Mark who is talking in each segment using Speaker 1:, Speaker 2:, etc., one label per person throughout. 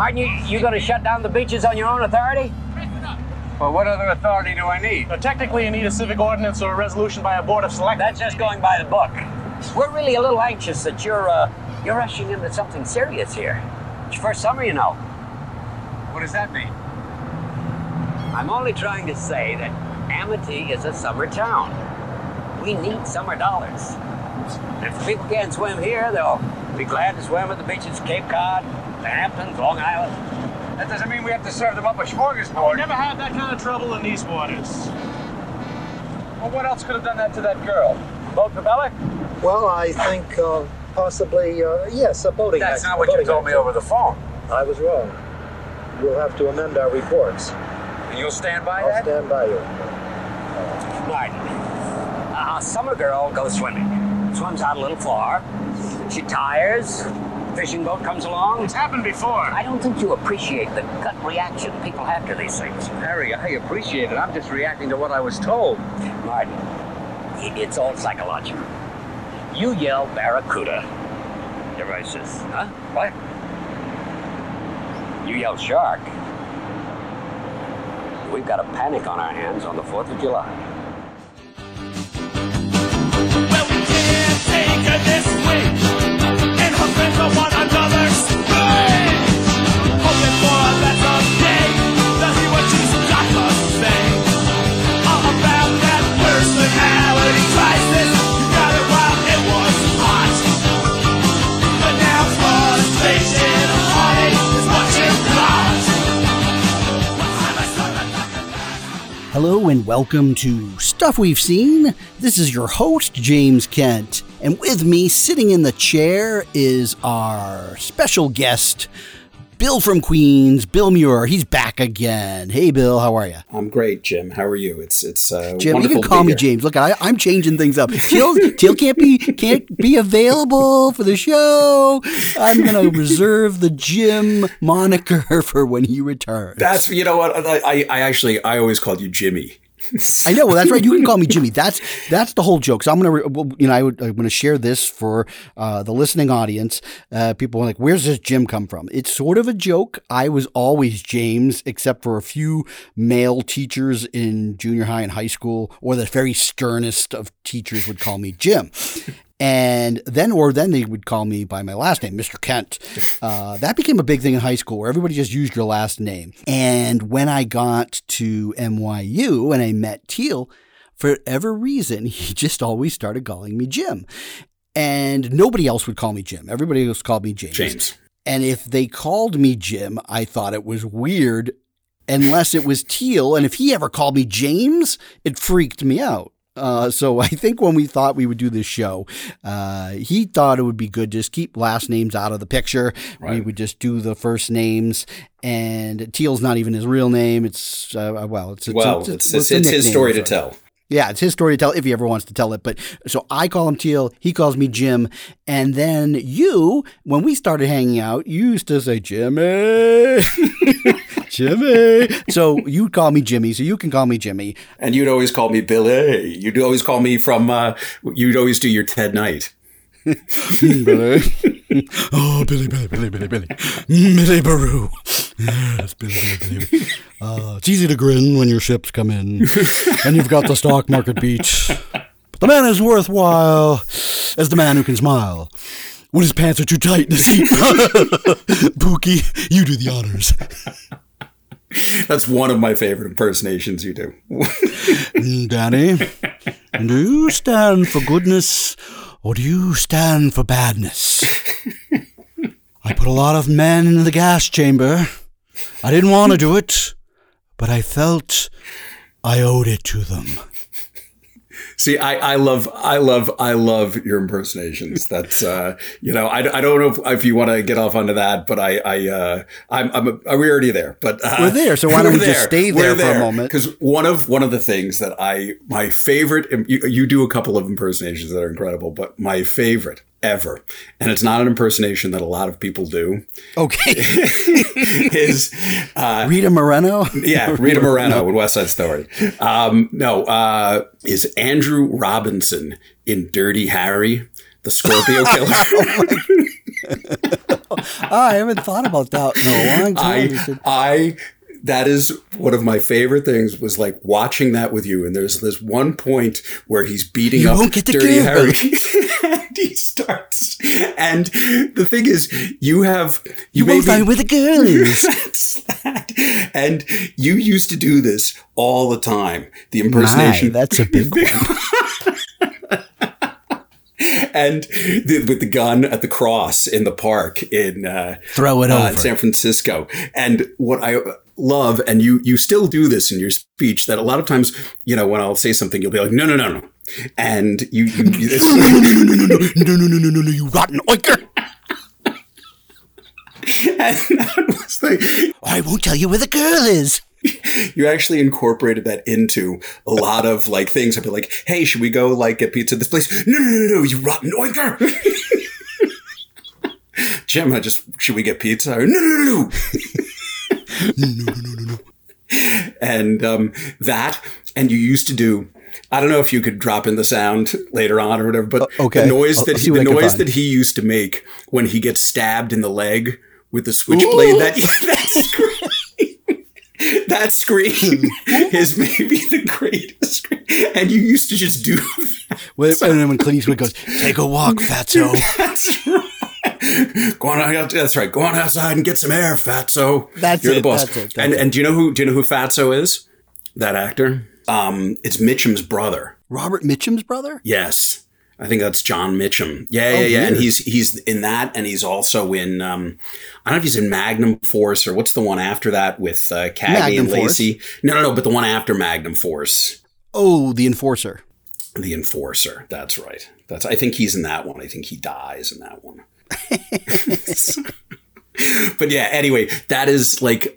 Speaker 1: Martin, you, you going to shut down the beaches on your own authority?
Speaker 2: Well, what other authority do I need?
Speaker 3: Now, technically, you need a civic ordinance or a resolution by a board of select.
Speaker 1: That's just going by the book. We're really a little anxious that you're uh, you're rushing into something serious here. It's your first summer, you know.
Speaker 2: What does that mean?
Speaker 1: I'm only trying to say that Amity is a summer town. We need summer dollars. If people can't swim here, they'll be glad to swim at the beaches of Cape Cod, the Hamptons, Long Island.
Speaker 2: That doesn't mean we have to serve them up a
Speaker 3: We never had that kind of trouble in these waters.
Speaker 2: Well, what else could have done that to that girl? Boat to propeller?
Speaker 4: Well, I think uh, possibly, uh, yes, a boating
Speaker 2: That's
Speaker 4: accident.
Speaker 2: not what you
Speaker 4: boating
Speaker 2: told me over the phone.
Speaker 4: I was wrong. We'll have to amend our reports.
Speaker 2: And you'll stand by that?
Speaker 4: I'll stand by you.
Speaker 1: Martin, a summer girl goes swimming. Swims out a little far. She tires. Fishing boat comes along.
Speaker 3: It's happened before.
Speaker 1: I don't think you appreciate the gut reaction people have to these things.
Speaker 2: Harry, I appreciate it. I'm just reacting to what I was told.
Speaker 1: Martin, it's all psychological. You yell Barracuda. Everybody says, huh? What? You yell shark. We've got a panic on our hands on the 4th of July.
Speaker 5: Welcome to Stuff We've Seen. This is your host, James Kent. And with me, sitting in the chair, is our special guest, Bill from Queens, Bill Muir. He's back again. Hey, Bill, how are you?
Speaker 6: I'm great, Jim. How are you? It's it's uh,
Speaker 5: Jim, you can call me
Speaker 6: here.
Speaker 5: James. Look, I, I'm changing things up. Teal, Teal can't be can't be available for the show. I'm gonna reserve the Jim moniker for when he returns.
Speaker 6: That's you know what I, I I actually I always called you Jimmy.
Speaker 5: I know. Well, that's right. You can call me Jimmy. That's that's the whole joke. So I'm gonna, you know, I would, I'm gonna share this for uh, the listening audience. Uh, people are like, "Where's this Jim come from?" It's sort of a joke. I was always James, except for a few male teachers in junior high and high school, or the very sternest of teachers would call me Jim. And then, or then they would call me by my last name, Mr. Kent. Uh, that became a big thing in high school where everybody just used your last name. And when I got to NYU and I met Teal, for whatever reason, he just always started calling me Jim. And nobody else would call me Jim. Everybody else called me James.
Speaker 6: James.
Speaker 5: And if they called me Jim, I thought it was weird unless it was Teal. And if he ever called me James, it freaked me out. Uh, so I think when we thought we would do this show, uh, he thought it would be good to just keep last names out of the picture. We would just do the first names, and Teal's not even his real name. It's uh, well, it's, it's
Speaker 6: Well,
Speaker 5: it's,
Speaker 6: it's
Speaker 5: it's
Speaker 6: it's, it's his story to tell.
Speaker 5: Yeah, it's his story to tell if he ever wants to tell it. But so I call him Teal, he calls me Jim, and then you, when we started hanging out, you used to say Jimmy, Jimmy. So you'd call me Jimmy, so you can call me Jimmy.
Speaker 6: And you'd always call me Billy. You'd always call me from. Uh, you'd always do your Ted Knight.
Speaker 5: Billy. oh, Billy, Billy, Billy, Billy, Billy. Billy Baroo. Yes, Billy, Billy, Billy. Uh, it's easy to grin when your ships come in and you've got the stock market beat. But the man is worthwhile as the man who can smile. When his pants are too tight in the seat. Pookie, you do the honors.
Speaker 6: That's one of my favorite impersonations you do.
Speaker 5: Mm, Danny, do you stand for goodness or do you stand for badness? I put a lot of men in the gas chamber. I didn't want to do it, but I felt I owed it to them.
Speaker 6: See, I, I love, I love, I love your impersonations. That's, uh, you know, I, I don't know if, if you want to get off onto that, but I, I, uh, I'm, I'm, uh, we're already there, but uh,
Speaker 5: We're there, so why don't we just stay there for a moment?
Speaker 6: Because one of, one of the things that I, my favorite, you, you do a couple of impersonations that are incredible, but my favorite ever, and it's not an impersonation that a lot of people do,
Speaker 5: Okay.
Speaker 6: is, uh,
Speaker 5: Rita Moreno?
Speaker 6: yeah, Rita Moreno in West Side Story. Um, no, uh, is Andrew Robinson in Dirty Harry the Scorpio Killer.
Speaker 5: Oh, I haven't thought about that in a long time.
Speaker 6: I, I, that is one of my favorite things was like watching that with you. And there's this one point where he's beating
Speaker 5: You
Speaker 6: up
Speaker 5: won't get the
Speaker 6: Dirty. Harry. and he starts. And the thing is, you have,
Speaker 5: you
Speaker 6: may
Speaker 5: won't find where the girl is.
Speaker 6: That's that. And you used to do this all the time. The
Speaker 5: My,
Speaker 6: impersonation.
Speaker 5: that's a big one.
Speaker 6: and the, with the gun at the cross in the park in uh,
Speaker 5: Throw it
Speaker 6: uh,
Speaker 5: over.
Speaker 6: in San Francisco. And what I love, and you you still do this in your speech, that a lot of times, you know, when I'll say something, you'll be like, no, no, no, no, and you, you it's,
Speaker 5: no, no, no, no, no, no, no, no, no, no, no, you rotten oinker.
Speaker 6: and that was the,
Speaker 5: I won't tell you where the girl is.
Speaker 6: you actually incorporated that into a lot of like things. I'd be like, hey, should we go like get pizza at this place? No, no, no, no, you rotten oinker. I just should we get pizza? No, no, no, no.
Speaker 5: No, no, no, no, no,
Speaker 6: and um, that, and you used to do. I don't know if you could drop in the sound later on or whatever, but
Speaker 5: Uh, okay.
Speaker 6: the noise that he, the noise that he used to make when he gets stabbed in the leg with the switchblade. That that scream, that scream is maybe the greatest. Scream. And you used to just do. That.
Speaker 5: When, and then when Clint Eastwood goes, take a walk, fatso.
Speaker 6: That's right. Go on out. That's right. Go on outside and get some air, Fatso.
Speaker 5: That's
Speaker 6: You're
Speaker 5: it,
Speaker 6: the boss.
Speaker 5: that's it, that's
Speaker 6: and
Speaker 5: it.
Speaker 6: and do you know who do you know who Fatso is? That actor. Um, it's Mitchum's brother.
Speaker 5: Robert Mitchum's brother?
Speaker 6: Yes. I think that's John Mitchum. Yeah, yeah,
Speaker 5: Oh,
Speaker 6: yeah. And he's he's in that, and he's also in. Um, I don't know if he's in Magnum Force or what's the one after that with uh, Cagney
Speaker 5: Magnum
Speaker 6: and Lacey. No, no, no. But the one after Magnum Force,
Speaker 5: Oh, the enforcer.
Speaker 6: the Enforcer. That's right. That's. I think he's in that one. I think he dies in that one. but yeah. Anyway, that is like.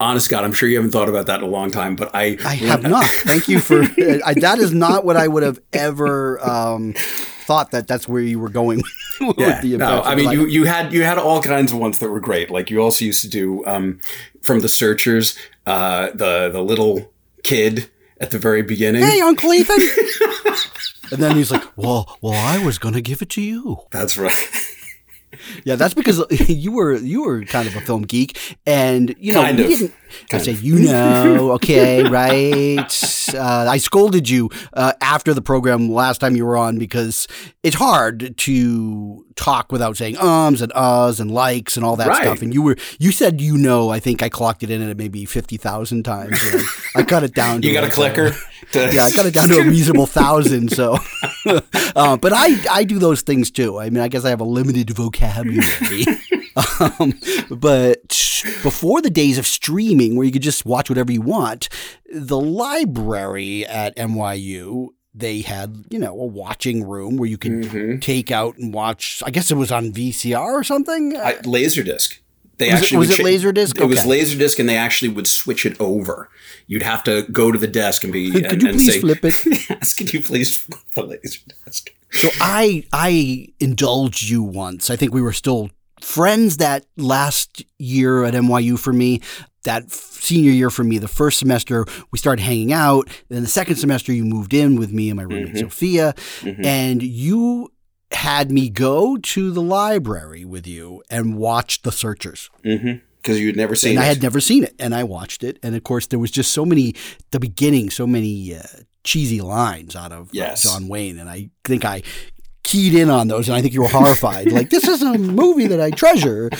Speaker 6: Honest God, I'm sure you haven't thought about that in a long time, but I
Speaker 5: I have not. Thank you for I, that. Is not what I would have ever um, thought that that's where you were going with
Speaker 6: Yeah,
Speaker 5: the
Speaker 6: no. I mean
Speaker 5: Like,
Speaker 6: you you had you had all kinds of ones that were great. Like you also used to do um, from the Searchers, uh, the the little kid at the very beginning.
Speaker 5: Hey, Uncle Ethan. and then he's like, "Well, well, I was gonna give it to you."
Speaker 6: That's right.
Speaker 5: Yeah, that's because you were you were kind of a film geek, and you know
Speaker 6: Kind
Speaker 5: we
Speaker 6: of.
Speaker 5: didn't. I
Speaker 6: Kind
Speaker 5: say you know, okay, right? Uh, I scolded you uh, after the program last time you were on because it's hard to talk without saying ums and uhs and likes and all that
Speaker 6: Right.
Speaker 5: stuff. And you were you said you know. I think I clocked it in at maybe fifty thousand times. I, I cut it down. to
Speaker 6: You got a clicker? To-
Speaker 5: yeah, I got it down to a reasonable thousand. So, uh, but I I do those things too. I mean, I guess I have a limited vocabulary. um, but before the days of streaming, where you could just watch whatever you want, the library at NYU. They had, you know, a watching room where you could
Speaker 6: Mm-hmm.
Speaker 5: take out and watch. I guess it was on VCR or something.
Speaker 6: I, Laserdisc. They
Speaker 5: Was it-
Speaker 6: actually
Speaker 5: was
Speaker 6: would
Speaker 5: it Laserdisc?
Speaker 6: It was
Speaker 5: Okay.
Speaker 6: Laserdisc, and they actually would switch it over. You'd have to go to the desk and be.
Speaker 5: Could
Speaker 6: and,
Speaker 5: you
Speaker 6: and
Speaker 5: please
Speaker 6: say,
Speaker 5: flip it?
Speaker 6: yes, could you please flip the Laserdisc?
Speaker 5: So I I indulged you once. I think we were still friends that last year at NYU for me. That senior year for me, the first semester we started hanging out. Then the second semester you moved in with me and my roommate Sophia, and you had me go to the library with you and watch The Searchers.
Speaker 6: Mm-hmm. Because you had never seen it.
Speaker 5: And
Speaker 6: it.
Speaker 5: I had never seen it, and I watched it. And of course, there was just so many the beginning, so many uh, cheesy lines out of uh, John Wayne, and I think I keyed in on those, and I think you were horrified. like this is a movie that I treasure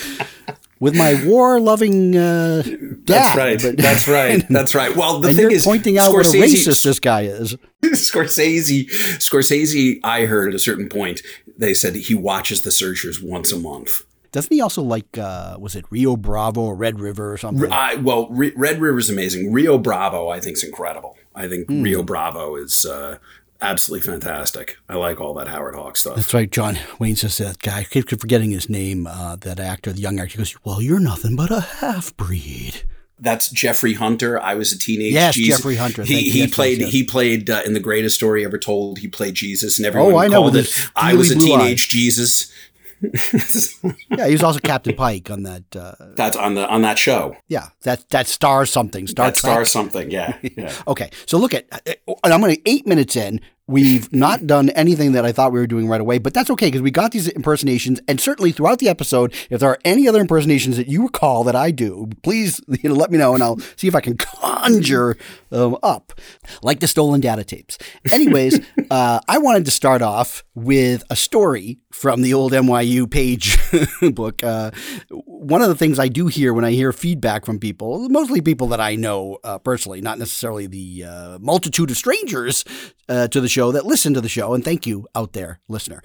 Speaker 5: with my war-loving uh, dad.
Speaker 6: That's right.
Speaker 5: but-
Speaker 6: That's right. That's right. Well, the thing is,
Speaker 5: pointing out what a racist this guy is.
Speaker 6: Scorsese, Scorsese, I heard at a certain point, they said he watches The Searchers once a month.
Speaker 5: Doesn't he also like? Uh, was it Rio Bravo or Red River or something?
Speaker 6: I, well, Re- Red is amazing. Rio Bravo, I think, is incredible. I think
Speaker 5: Hmm.
Speaker 6: Rio Bravo is uh, absolutely fantastic. I like all that Howard Hawks stuff.
Speaker 5: That's right. John Wayne says that guy. I keep forgetting his name. Uh, that actor, the young actor, he goes, "Well, you're nothing but a half breed."
Speaker 6: That's Jeffrey Hunter. I was a teenage.
Speaker 5: Yes,
Speaker 6: Jesus.
Speaker 5: Jeffrey Hunter.
Speaker 6: He he
Speaker 5: Yes,
Speaker 6: played
Speaker 5: yes,
Speaker 6: he played uh, in the greatest story ever told. He played Jesus, and everyone
Speaker 5: Oh, I know,
Speaker 6: called it. I was a teenage Jesus.
Speaker 5: Yeah, he was also Captain Pike on that. Uh,
Speaker 6: That's on the on that show.
Speaker 5: yeah, that that star something. Star
Speaker 6: that
Speaker 5: Trek.
Speaker 6: star something. Yeah, yeah.
Speaker 5: Okay, so look at, and I'm going to eight minutes in. We've not done anything that I thought we were doing right away, but that's okay because we got these impersonations. And certainly throughout the episode, if there are any other impersonations that you recall that I do, please you know, let me know and I'll see if I can conjure them up, like the stolen data tapes. Anyways, uh, I wanted to start off with a story from the old NYU page book. Uh, one of the things I do hear when I hear feedback from people, mostly people that I know uh, personally, not necessarily the uh, multitude of strangers uh, to the show that listen to the show, and thank you out there, listener.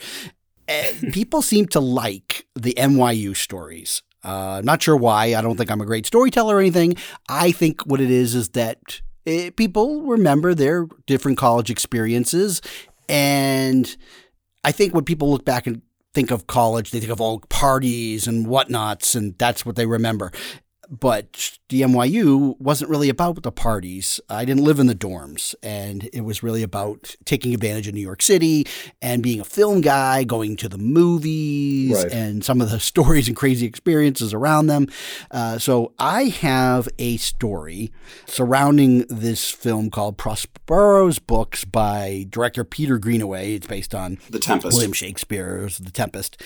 Speaker 5: Uh, people seem to like the NYU stories. Uh, not sure why. I don't think I'm a great storyteller or anything. I think what it is is that eh, people remember their different college experiences. And I think when people look back and think of college, they think of all parties and whatnots, and that's what they remember. But NYU wasn't really about the parties. I didn't live in the dorms, and it was really about taking advantage of New York City and being a film guy, going to the movies,
Speaker 6: Right.
Speaker 5: and some of the stories and crazy experiences around them. Uh, so I have a story surrounding this film called Prospero's Books by director Peter Greenaway. It's based on
Speaker 6: The Tempest.
Speaker 5: William Shakespeare's The Tempest.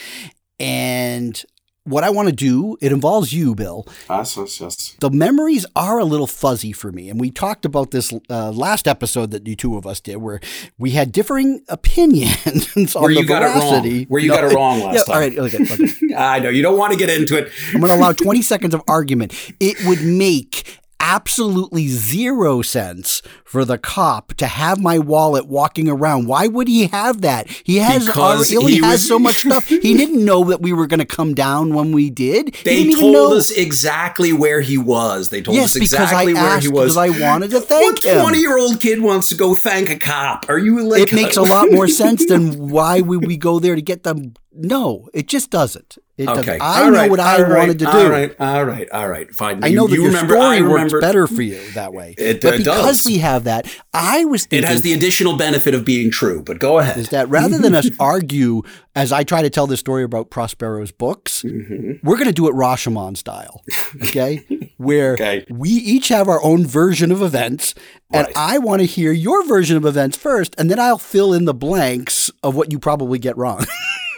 Speaker 5: And what I want to do, it involves you, Bill.
Speaker 6: Yes, yes, yes.
Speaker 5: The memories are a little fuzzy for me. And we talked about this uh, last episode that you two of us did, where we had differing opinions on
Speaker 6: Where
Speaker 5: the
Speaker 6: you got it wrong.
Speaker 5: veracity.
Speaker 6: Where you got it wrong last
Speaker 5: yeah,
Speaker 6: time.
Speaker 5: All right, okay, okay.
Speaker 6: I know you don't want to get into it.
Speaker 5: I'm going to allow 20 seconds of argument. It would make absolutely zero sense for the cop to have my wallet walking around. Why would he have that? He has
Speaker 6: Because
Speaker 5: already, he
Speaker 6: he
Speaker 5: has
Speaker 6: was-
Speaker 5: so much stuff. He didn't know that we were going to come down when we did.
Speaker 6: They told us exactly where he was. They told
Speaker 5: Yes,
Speaker 6: us
Speaker 5: because
Speaker 6: exactly
Speaker 5: I
Speaker 6: where
Speaker 5: asked
Speaker 6: he was.
Speaker 5: because I wanted to thank
Speaker 6: what twenty-year-old kid wants to go thank a cop? Are you like?
Speaker 5: it makes a lot more sense than why would we go there to get them. No, it just doesn't. It doesn't.
Speaker 6: Okay,
Speaker 5: I
Speaker 6: all
Speaker 5: know
Speaker 6: right,
Speaker 5: what I
Speaker 6: right,
Speaker 5: wanted to do.
Speaker 6: All right, all right, all right. Fine.
Speaker 5: I
Speaker 6: You-
Speaker 5: know that
Speaker 6: you
Speaker 5: your
Speaker 6: remember,
Speaker 5: story
Speaker 6: I
Speaker 5: works better for you that way.
Speaker 6: It,
Speaker 5: but
Speaker 6: uh,
Speaker 5: because
Speaker 6: does.
Speaker 5: we have that, I was thinking, It
Speaker 6: has the additional benefit of being true. But go ahead.
Speaker 5: is that rather than us argue as I try to tell this story about Prospero's books,
Speaker 6: Mm-hmm.
Speaker 5: we're going to do it Rashomon style, okay? Where
Speaker 6: Okay.
Speaker 5: we each have our own version of events, and
Speaker 6: Right.
Speaker 5: I want to hear your version of events first, and then I'll fill in the blanks of what you probably get wrong.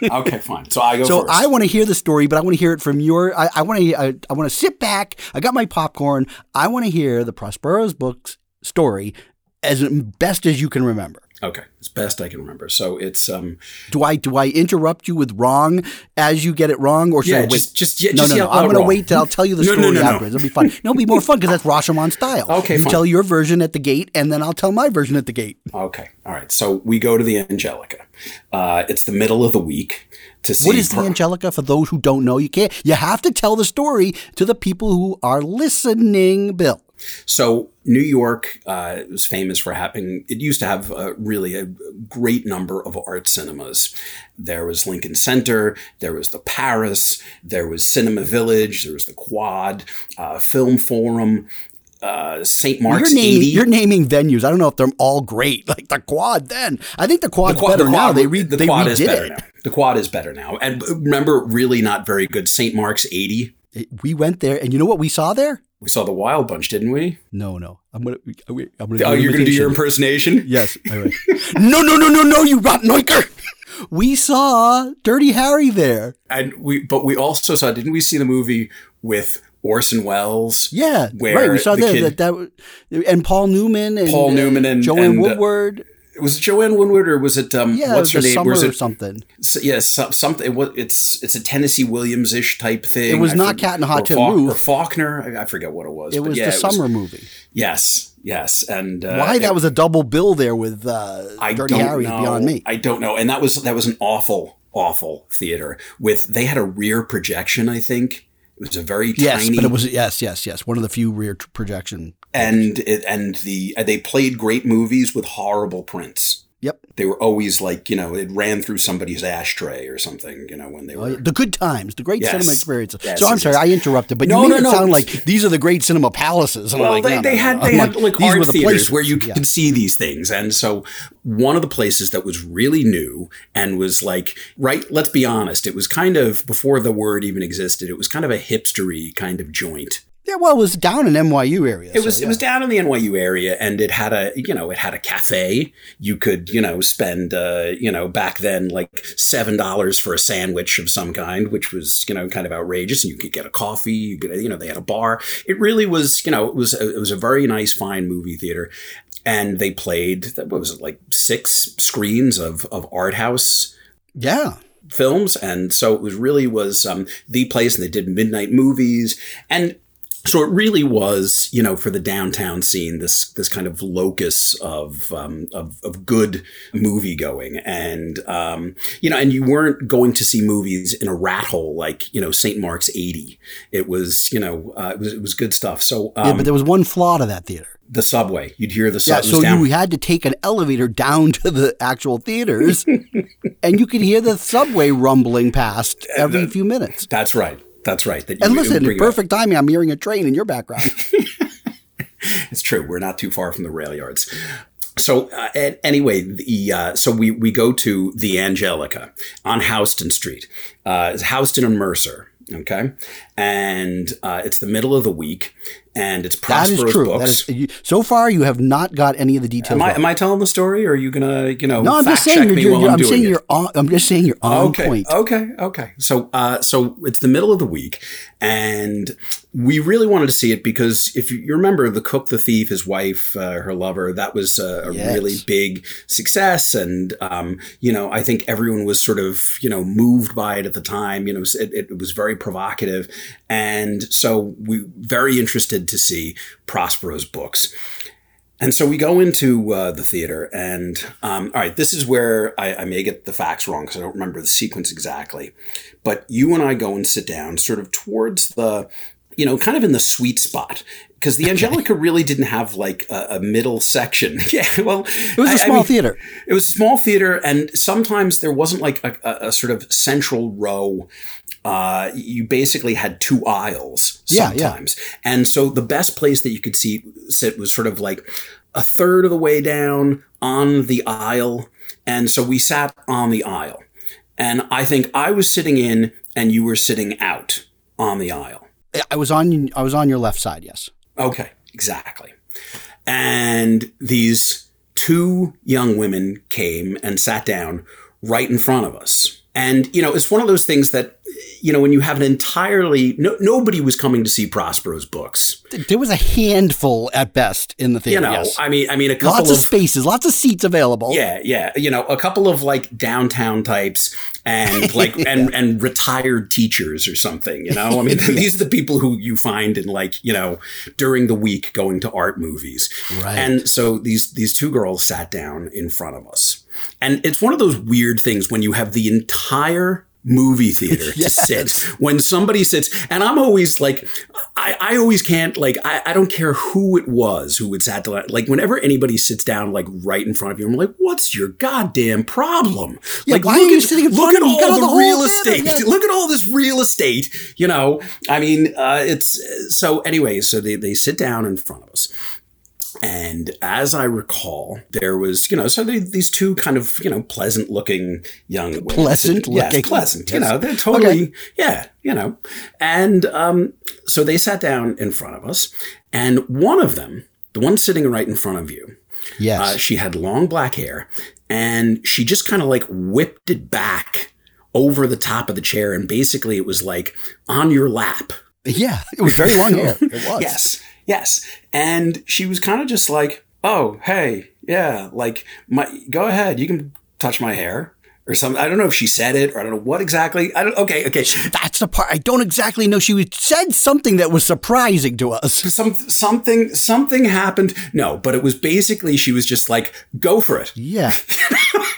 Speaker 6: Okay, fine. So I go
Speaker 5: So
Speaker 6: first.
Speaker 5: I want to hear the story, but I want to hear it from your. I, I want to. I, I want to sit back. I got my popcorn. I want to hear the Prospero's books story as best as you can remember.
Speaker 6: Okay, as best I can remember. So it's um.
Speaker 5: Do I do I interrupt you with wrong as you get it wrong, or should
Speaker 6: Yeah,
Speaker 5: I wait?
Speaker 6: just- just- yeah,
Speaker 5: no,
Speaker 6: just
Speaker 5: no, no. I'm going to wait till I'll tell you the
Speaker 6: No,
Speaker 5: story
Speaker 6: no, no.
Speaker 5: afterwards. It'll be fun. No, it'll be more fun because that's Rashomon style.
Speaker 6: Okay,
Speaker 5: you
Speaker 6: fine.
Speaker 5: tell your version at the gate, and then I'll tell my version at the gate.
Speaker 6: Okay, all right. So we go to the Angelica. Uh, it's the middle of the week to see.
Speaker 5: What is the
Speaker 6: Pro-
Speaker 5: Angelica? For those who don't know, you can't. You have to tell the story to the people who are listening. Bill.
Speaker 6: So New York uh, was famous for having. It used to have uh, really a great number of art cinemas. There was Lincoln Center. There was the Paris. There was Cinema Village. There was the Quad, uh, Film Forum. Uh, St. Mark's
Speaker 5: you're, naming,
Speaker 6: 80.
Speaker 5: you're naming venues. I don't know if they're all great. Like the quad. Then I think the quad's
Speaker 6: quad-
Speaker 5: better now. They re-
Speaker 6: the
Speaker 5: they
Speaker 6: quad
Speaker 5: redid
Speaker 6: is better
Speaker 5: it.
Speaker 6: now. The quad is better now. And remember, really not very good. St. Mark's 80.
Speaker 5: We went there, and you know what we saw there?
Speaker 6: We saw the Wild Bunch, didn't we?
Speaker 5: No, no. I'm gonna. I'm gonna.
Speaker 6: Oh, you're going to do your impersonation?
Speaker 5: Yes. right. no, no, no, no, no. You rotten oinker. We saw Dirty Harry there.
Speaker 6: And we, but we also saw. Didn't we see the movie with Orson Welles?
Speaker 5: Yeah,
Speaker 6: where
Speaker 5: right. We saw that, that. That and Paul Newman and
Speaker 6: Paul
Speaker 5: uh,
Speaker 6: Newman and-
Speaker 5: Joanne
Speaker 6: and, uh,
Speaker 5: Woodward.
Speaker 6: Was it Joanne Winwood or was it um?
Speaker 5: Yeah,
Speaker 6: what's
Speaker 5: it was
Speaker 6: her name? Was
Speaker 5: summer or
Speaker 6: it
Speaker 5: something.
Speaker 6: Yes, yeah, some, something? It it's it's a Tennessee Williams ish type thing.
Speaker 5: It was
Speaker 6: I
Speaker 5: not
Speaker 6: forget-
Speaker 5: Cat in a Hot
Speaker 6: or
Speaker 5: Tin
Speaker 6: Faulk-
Speaker 5: Roof.
Speaker 6: or Faulkner. I, I forget what it was.
Speaker 5: It was
Speaker 6: yeah,
Speaker 5: the summer movie.
Speaker 6: Yes, yes, and uh,
Speaker 5: Why that was a double bill there with uh,
Speaker 6: I
Speaker 5: Dirty
Speaker 6: don't
Speaker 5: Harry
Speaker 6: know.
Speaker 5: beyond me.
Speaker 6: I don't know. And that was that was an awful, awful theater. With they had a rear projection. I think it was a very
Speaker 5: yes,
Speaker 6: tiny.
Speaker 5: but it was yes, yes, yes. One of the few rear t- projection.
Speaker 6: And it, and the uh, they played great movies with horrible prints.
Speaker 5: Yep.
Speaker 6: They were always like you know it ran through somebody's ashtray or something. You know when they
Speaker 5: Oh,
Speaker 6: were.
Speaker 5: yeah. The good times, the great
Speaker 6: Yes.
Speaker 5: cinema experiences.
Speaker 6: Yes,
Speaker 5: so I'm
Speaker 6: yes,
Speaker 5: sorry. I interrupted, but
Speaker 6: No,
Speaker 5: you made
Speaker 6: no,
Speaker 5: it
Speaker 6: no.
Speaker 5: sound like these are the great cinema palaces. And
Speaker 6: Well,
Speaker 5: like,
Speaker 6: they,
Speaker 5: no,
Speaker 6: they had they
Speaker 5: I'm
Speaker 6: had like
Speaker 5: these
Speaker 6: art
Speaker 5: were the
Speaker 6: theaters
Speaker 5: places.
Speaker 6: where you
Speaker 5: Yeah.
Speaker 6: could see these things, and so one of the places that was really new and was like right. Let's be honest, it was kind of before the word even existed. It was kind of a hipstery kind of joint.
Speaker 5: Yeah, well, it was down in NYU area.
Speaker 6: It
Speaker 5: so,
Speaker 6: was
Speaker 5: yeah.
Speaker 6: it was down in the NYU area, and it had a you know it had a cafe. You could you know spend uh, you know back then like seven dollars for a sandwich of some kind, which was you know kind of outrageous. And you could get a coffee. You could you know they had a bar. It really was you know it was a, it was a very nice fine movie theater, and they played what was it like six screens of of art house
Speaker 5: yeah.
Speaker 6: films and so it was really was um, the place and they did midnight movies and so it really was you know for the downtown scene this this kind of locus of um, of, of good movie going and um, you know and you weren't going to see movies in a rat hole like you know St. Mark's 80 it was you know uh, it was it was good stuff so um,
Speaker 5: yeah, but there was one flaw to that theater.
Speaker 6: the subway you'd hear the
Speaker 5: Yeah,
Speaker 6: sub
Speaker 5: so you had to take an elevator down to the actual theaters, and you could hear the subway rumbling past every few minutes.
Speaker 6: that's right that's right that
Speaker 5: And listen,
Speaker 6: it up.
Speaker 5: perfect timing. I'm hearing a train in your background.
Speaker 6: It's true. We're not too far from the rail yards. So uh, anyway, the uh, so we we go to the Angelica on Houston Street. Uh, Houston and Mercer. Okay, and uh, it's the middle of the week, and it's
Speaker 5: that is true.
Speaker 6: books.
Speaker 5: That is, you, so far, you have not got any of the details.
Speaker 6: am I am I telling the story, or are you gonna you know
Speaker 5: no, I'm
Speaker 6: fact
Speaker 5: just saying you're. you're, you're-
Speaker 6: I'm,
Speaker 5: I'm
Speaker 6: doing
Speaker 5: saying you're on. I'm just saying you're on
Speaker 6: okay,
Speaker 5: point.
Speaker 6: Okay, okay. So, uh, so it's the middle of the week, and we really wanted to see it because if you, remember, the cook, the thief, his wife, uh, her lover, that was a
Speaker 5: Yes.
Speaker 6: really big success, and um, you know, I think everyone was sort of you know moved by it at the time. You know, it, it was very provocative, and so we very interested to see Prospero's books. And so we go into uh, the theater, and um, all right, this is where I, I may get the facts wrong because I don't remember the sequence exactly. But you and I go and sit down, sort of towards the, you know, kind of in the sweet spot, because the Angelica really didn't have like a, a middle section. yeah, well,
Speaker 5: It was a small theater.
Speaker 6: It was a small theater, and sometimes there wasn't like a, a, a sort of central row. Uh, you basically had two aisles
Speaker 5: Yeah, yeah.
Speaker 6: sometimes, and so the best place that you could see sit was sort of like a third of the way down on the aisle, and so we sat on the aisle, and I think I was sitting in, and you were sitting out on the aisle.
Speaker 5: I was on. I was on your left side. Yes.
Speaker 6: Okay, exactly. And these two young women came and sat down right in front of us. And, you know, it's one of those things that, you know, when you have an entirely, no, nobody was coming to see Prospero's books.
Speaker 5: There was a handful at best in the theater.
Speaker 6: You know,
Speaker 5: yes.
Speaker 6: I mean, I mean, a couple
Speaker 5: lots
Speaker 6: of,
Speaker 5: of spaces, lots of seats available.
Speaker 6: yeah, yeah, you know, a couple of like downtown types and like and and retired teachers or something. You know, I mean, these are the people who you find in like you know during the week going to art movies.
Speaker 5: Right.
Speaker 6: And so these these two girls sat down in front of us, and it's one of those weird things when you have the entire movie theater to sit. When somebody sits and i'm always like i, I always can't like I, I don't care who it was who would sat down like whenever anybody sits down like right in front of you i'm like what's your goddamn problem?
Speaker 5: Yeah,
Speaker 6: like
Speaker 5: why
Speaker 6: look
Speaker 5: are you
Speaker 6: at,
Speaker 5: sitting in
Speaker 6: look at
Speaker 5: of me? You got
Speaker 6: all
Speaker 5: all
Speaker 6: the,
Speaker 5: the
Speaker 6: real estate.
Speaker 5: Yeah.
Speaker 6: look at all this real estate you know? I mean uh, it's so anyway so they, they sit down in front of us and as I recall, there was, you know, so they, these two kind of, you know, pleasant looking young women.
Speaker 5: Pleasant
Speaker 6: Yes,
Speaker 5: looking.
Speaker 6: pleasant. You know, they're totally,
Speaker 5: Okay.
Speaker 6: yeah, you know. And um, so they sat down in front of us. And one of them, the one sitting right in front of you,
Speaker 5: Yes.
Speaker 6: uh, she had long black hair and she just kind of like whipped it back over the top of the chair. And basically it was like on your lap.
Speaker 5: yeah. It was very long hair. It was.
Speaker 6: Yes, yes. And she was kind of just like, "Oh, hey, yeah, like my go ahead, you can touch my hair." Or something. I don't know if she said it or I don't know what exactly. I don't. Okay, okay.
Speaker 5: That's the part I don't exactly know. She said something that was surprising to us.
Speaker 6: Some something something happened. No, but it was basically she was just like, "Go for it."
Speaker 5: Yeah.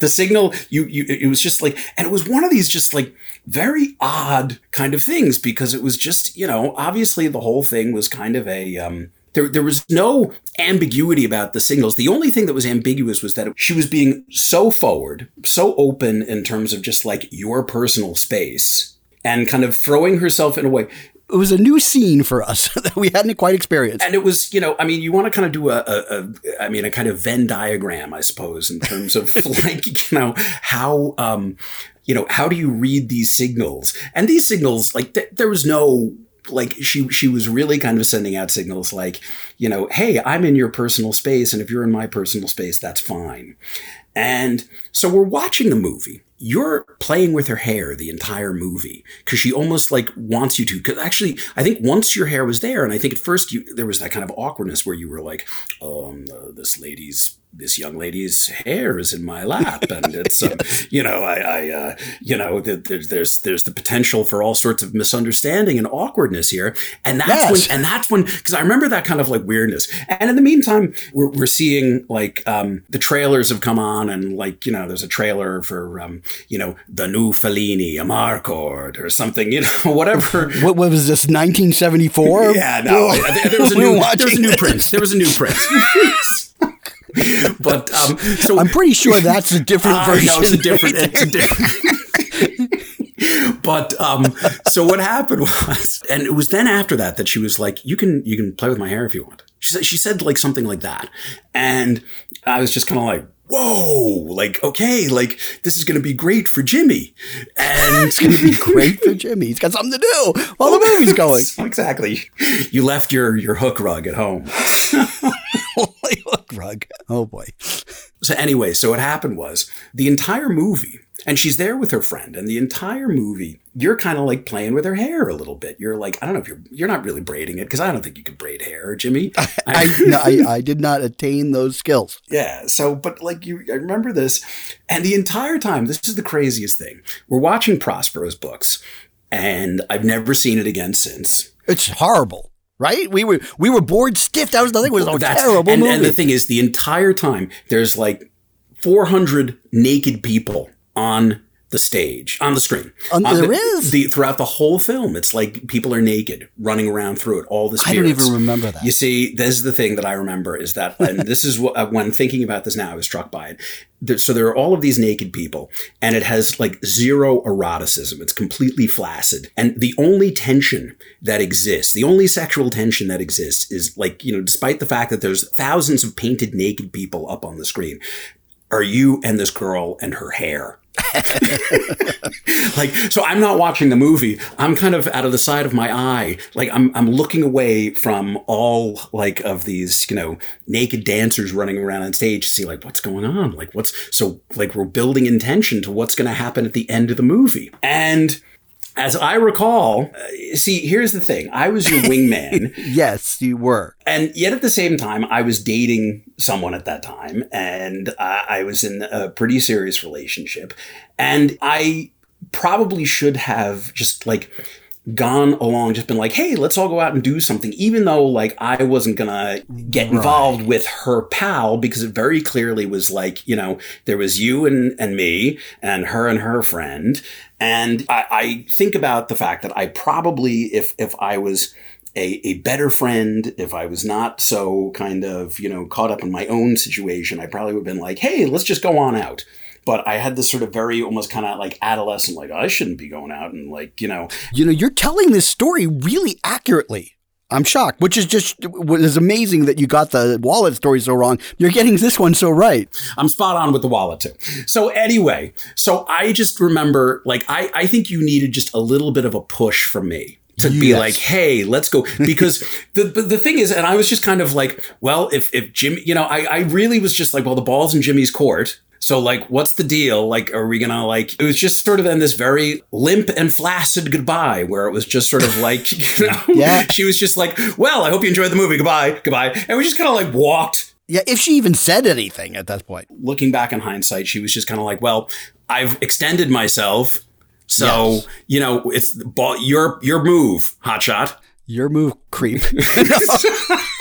Speaker 6: the signal you, you it was just like and it was one of these just like very odd kind of things because it was just you know obviously the whole thing was kind of a um there, there was no ambiguity about the signals. The only thing that was ambiguous was that she was being so forward, so open in terms of just like your personal space and kind of throwing herself in a way.
Speaker 5: It was a new scene for us that we hadn't quite experienced.
Speaker 6: And it was, you know, I mean, you want to kind of do a, a, a, I mean, a kind of Venn diagram, I suppose, in terms of like, you know, how, um, you know, how do you read these signals? And these signals, like, th- there was no like she she was really kind of sending out signals like, you know, hey, I'm in your personal space, and if you're in my personal space, that's fine. And so we're watching the movie. You're playing with her hair the entire movie because she almost like wants you to. Because actually, I think once your hair was there, and I think at first you there was that kind of awkwardness where you were like, um, uh, this lady's this young lady's hair is in my lap, and it's um, you know I, I uh, you know th- there's there's there's the potential for all sorts of misunderstanding and awkwardness here, and that's
Speaker 5: Yes.
Speaker 6: when and that's when because I remember that kind of like weirdness. And in the meantime, we're we're seeing like um, the trailers have come on, and like you know there's a trailer for um, you know the new Fellini, Amarcord or something, you know whatever.
Speaker 5: What, what was this? 1974?
Speaker 6: Yeah, no. there, there was a new there was a new prince. There was a new prince. but um, so
Speaker 5: I'm pretty sure that's a different version.
Speaker 6: know it's a different. It's a different. but um, so what happened was, and it was then after that that she was like, "You can you can play with my hair if you want." She said she said like something like that, and I was just kind of like. Whoa, like, okay, like, this is going to be great for Jimmy. And
Speaker 5: It's going to be great for Jimmy. He's got something to do while the movie's going.
Speaker 6: exactly. You left your, your hook rug at home.
Speaker 5: Holy rug. Oh boy.
Speaker 6: So anyway, so what happened was the entire movie, and she's there with her friend, and the entire movie, you're kind of like playing with her hair a little bit. You're like, I don't know if you're you're not really braiding it because I don't think you could braid hair, Jimmy.
Speaker 5: I, no, I I did not attain those skills.
Speaker 6: yeah. So, but like you, I remember this, and the entire time, this is the craziest thing. We're watching Prospero's books, and I've never seen it again since.
Speaker 5: It's horrible, right? We were we were bored stiff. That was the thing. It was a
Speaker 6: Oh, That's-
Speaker 5: terrible
Speaker 6: and,
Speaker 5: movie.
Speaker 6: and the thing is, the entire time there's like 400 naked people on the stage, on the screen.
Speaker 5: Um,
Speaker 6: On
Speaker 5: there
Speaker 6: the,
Speaker 5: is?
Speaker 6: the throughout the whole film. It's like people are naked, running around through it. All the
Speaker 5: I don't even remember that.
Speaker 6: You see, this is the thing that I remember is that, and this is what uh, when thinking about this now, I was struck by it. So there are all of these naked people, and it has like zero eroticism. It's completely flaccid, and the only tension that exists, the only sexual tension that exists, is like you know, despite the fact that there's thousands of painted naked people up on the screen, are you and this girl and her hair. like so i'm not watching the movie. I'm kind of out of the side of my eye. Like i'm i'm looking away from all like of these you know naked dancers running around on stage to see like what's going on? Like what's so like we're building intention to what's going to happen at the end of the movie. And as I recall, uh, see, here's the thing. I was your wingman.
Speaker 5: yes, you were.
Speaker 6: And yet at the same time, I was dating someone at that time and I was in a pretty serious relationship. And I probably should have just like gone along, just been like, hey, let's all go out and do something, even though like I wasn't gonna get involved with her pal because it very clearly was like, you know, there was you and, and me and her and her friend. And I, I think about the fact that I probably, if if I was a, a better friend, if I was not so kind of, you know, caught up in my own situation, I probably would have been like, hey, let's just go on out. But I had this sort of very almost kind of like adolescent, like, I shouldn't be going out and like, you know,
Speaker 5: You know, you're telling this story really accurately. I'm shocked, which is just what is amazing that you got the wallet story so wrong. You're getting this one so right.
Speaker 6: I'm spot on with the wallet too. So anyway, so I just remember like I, I think you needed just a little bit of a push from me to be like, hey, let's go. Because the, the the thing is, and I was just kind of like, well, if if Jimmy, you know, I, I really was just like, well, the ball's in Jimmy's court. So like, what's the deal? Like, are we gonna like? It was just sort of then this very limp and flaccid goodbye, where it was just sort of like, you know,
Speaker 5: Yeah.
Speaker 6: she was just like, well, I hope you enjoyed the movie. Goodbye, goodbye, and we just kind of like walked
Speaker 5: Yeah, if she even said anything at that point.
Speaker 6: looking back in hindsight, she was just kind of like, well, I've extended myself. So,
Speaker 5: Yes.
Speaker 6: you know, it's ball, your, your move, hotshot.
Speaker 5: Your move, creep.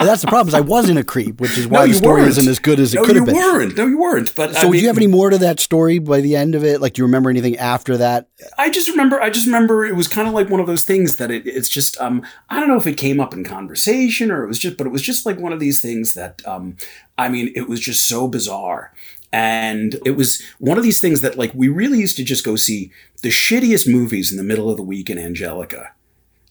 Speaker 5: and that's the problem. Is I wasn't a creep, which is why the story
Speaker 6: weren't.
Speaker 5: isn't as good as it
Speaker 6: no,
Speaker 5: could have been.
Speaker 6: No, you weren't. No, you weren't. But
Speaker 5: So,
Speaker 6: I
Speaker 5: do
Speaker 6: mean,
Speaker 5: you have any more to that story by the end of it? Like, do you remember anything after that?
Speaker 6: I just remember, I just remember it was kind of like one of those things that it, it's just, um, I don't know if it came up in conversation or it was just, but it was just like one of these things that, um, I mean, it was just so bizarre. And it was one of these things that like we really used to just go see the shittiest movies in the middle of the week in Angelica.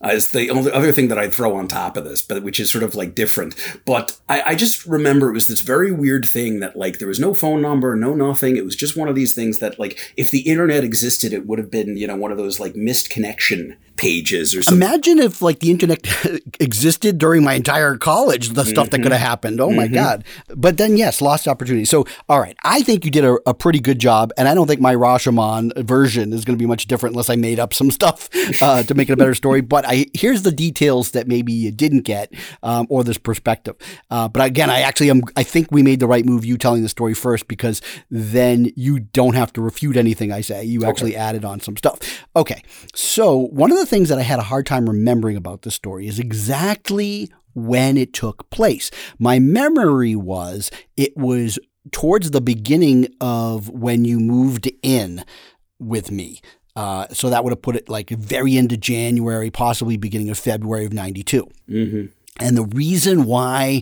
Speaker 6: Uh, is the only other thing that I'd throw on top of this, but which is sort of like different. But I, I just remember it was this very weird thing that like there was no phone number, no nothing. It was just one of these things that like if the internet existed, it would have been you know one of those like missed connection pages or something.
Speaker 5: Imagine if like the internet existed during my entire college, the stuff that could have happened. Oh my God. But then, yes, lost opportunity. So, all right, I think you did a, a pretty good job. And I don't think my Rashomon version is going to be much different unless I made up some stuff uh, to make it a better story. But I here's the details that maybe you didn't get um, or this perspective. Uh, but again, I actually am, I think we made the right move, you telling the story first, because then you don't have to refute anything I say. You actually added on some stuff. Okay. So, one of the things that I had a hard time remembering about this story is exactly when it took place. My memory was it was towards the beginning of when you moved in with me. Uh, so that would have put it like very into January, possibly beginning of February of 92. And the reason why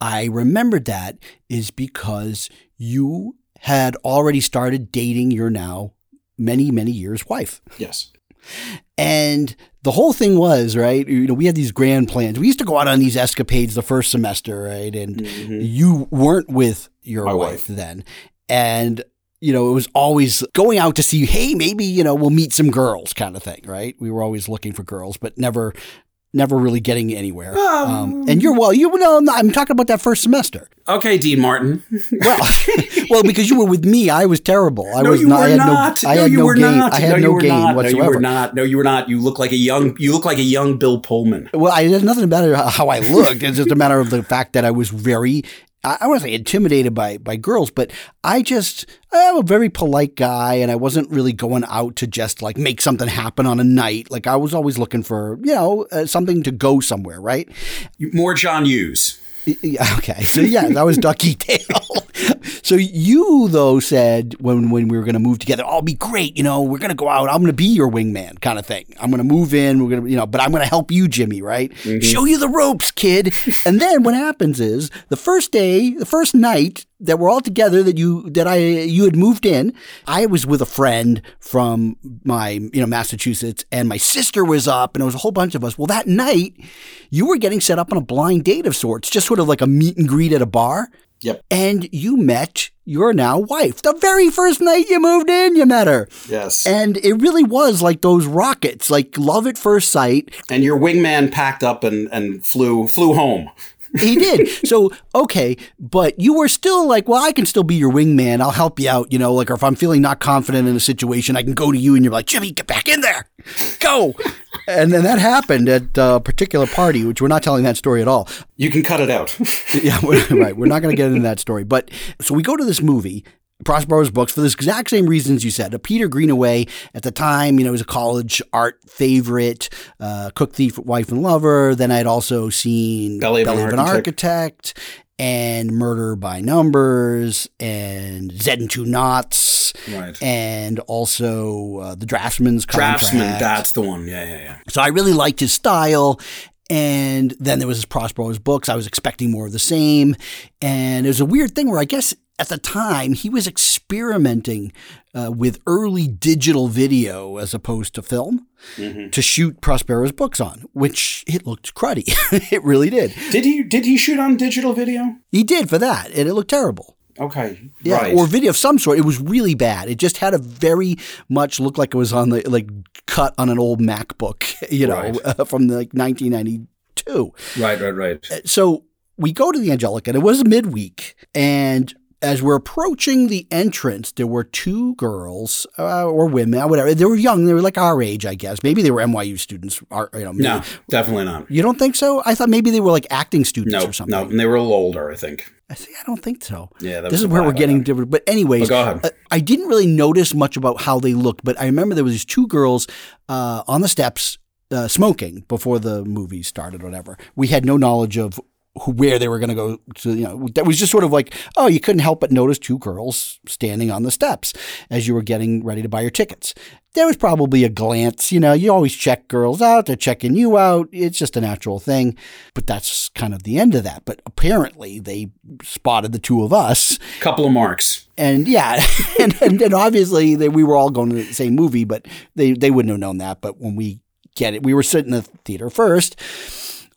Speaker 5: I remembered that is because you had already started dating your now many, many years wife.
Speaker 6: yes.
Speaker 5: And the whole thing was, right? You know, we had these grand plans. We used to go out on these escapades the first semester, right? And you weren't with your wife,
Speaker 6: wife.
Speaker 5: then. And, you know, it was always going out to see, hey, maybe, you know, we'll meet some girls kind of thing, right? We were always looking for girls, but never, never really getting anywhere. Um, and you're, well, you know, I'm talking about that first semester.
Speaker 6: Okay, Dean Martin.
Speaker 5: Well, well, because you were with me, I was terrible. I
Speaker 6: no,
Speaker 5: was
Speaker 6: you
Speaker 5: not.
Speaker 6: were
Speaker 5: I had
Speaker 6: not.
Speaker 5: no. I had
Speaker 6: you
Speaker 5: no
Speaker 6: were
Speaker 5: game.
Speaker 6: not.
Speaker 5: I had
Speaker 6: no,
Speaker 5: no,
Speaker 6: you were
Speaker 5: game
Speaker 6: not.
Speaker 5: whatsoever.
Speaker 6: No, you were not. No, you were not. You look like a young. You look like a young Bill Pullman.
Speaker 5: Well, I, there's nothing about how I looked. It's just a matter of the fact that I was very, I, I want to say intimidated by by girls, but I just, I'm a very polite guy, and I wasn't really going out to just like make something happen on a night. Like I was always looking for, you know, uh, something to go somewhere, right?
Speaker 6: More John Hughes.
Speaker 5: Yeah, Okay, so yeah, that was Duckie Dale. So you though said when when we were going to move together, "Oh, it'll be great. You know, we're going to go out. I'm going to be your wingman, kind of thing. I'm going to move in. We're going to, you know, but I'm going to help you, Jimmy. Right? Mm-hmm. Show you the ropes, kid. and then what happens is the first day, the first night that we're all together that you that I you had moved in. I was with a friend from my you know Massachusetts, and my sister was up, and it was a whole bunch of us. Well, that night you were getting set up on a blind date of sorts, just sort of like a meet and greet at a bar.
Speaker 6: Yep.
Speaker 5: And you met your now wife. The very first night you moved in, you met her.
Speaker 6: Yes.
Speaker 5: And it really was like those rockets, like love at first sight.
Speaker 6: and your wingman packed up and, and flew flew home.
Speaker 5: He did. so, okay, but you were still like, well, I can still be your wingman. I'll help you out, you know, like or if I'm feeling not confident in a situation, I can go to you and you're like, Jimmy, get back in there. Go. and then that happened at a particular party, which we're not telling that story at all.
Speaker 6: You can cut it out.
Speaker 5: yeah, we're, right. We're not going to get into that story. But so we go to this movie, Prospero's books, for the exact same reasons you said. Peter Greenaway at the time, you know, was a college art favorite, uh, Cook, Thief, Wife, and Lover. Then I'd also seen
Speaker 6: Belly of an
Speaker 5: an
Speaker 6: Architect.
Speaker 5: Architect and Murder by Numbers and Zed and Two Noughts.
Speaker 6: Right.
Speaker 5: And also uh, The Draftsman's Contract.
Speaker 6: Draftsman, that's the one. Yeah, yeah, yeah.
Speaker 5: So I really liked his style. And then there was his Prospero's books. I was expecting more of the same. And it was a weird thing where I guess at the time he was experimenting uh, with early digital video as opposed to film to shoot Prospero's books on, which it looked cruddy. it really did.
Speaker 6: Did he did he shoot on digital video?
Speaker 5: He did for that, and it looked terrible.
Speaker 6: Okay.
Speaker 5: Yeah,
Speaker 6: right.
Speaker 5: or video of some sort. It was really bad. It just had a very much look like it was on the like cut on an old MacBook, you know,
Speaker 6: Right.
Speaker 5: uh, from like 1992.
Speaker 6: right, right, right.
Speaker 5: So we go to the Angelica, and it was midweek, and as we're approaching the entrance, there were two girls uh, or women, whatever. They were young. They were like our age, I guess. Maybe they were NYU students. Or, you know, maybe-
Speaker 6: No, definitely not.
Speaker 5: You don't think so? I thought maybe they were like acting students
Speaker 6: No,
Speaker 5: or something.
Speaker 6: no, and they were a little older, I think.
Speaker 5: I see. I don't think so.
Speaker 6: Yeah, that
Speaker 5: this
Speaker 6: was
Speaker 5: is where we're getting different. But anyways,
Speaker 6: go ahead.
Speaker 5: uh, I didn't really notice much about how they looked, but I remember there was these two girls uh, on the steps uh, smoking before the movie started, or whatever. We had no knowledge of who, where they were going to go. To you know, that was just sort of like, oh, you couldn't help but notice two girls standing on the steps as you were getting ready to buy your tickets. There was probably a glance, you know, you always check girls out, they're checking you out. It's just a natural thing. But that's kind of the end of that. But apparently they spotted the two of us
Speaker 6: Couple of marks.
Speaker 5: and yeah, and, and, and obviously they, we were all going to the same movie, but they, they wouldn't have known that. But when we get it. We were sitting in the theater first,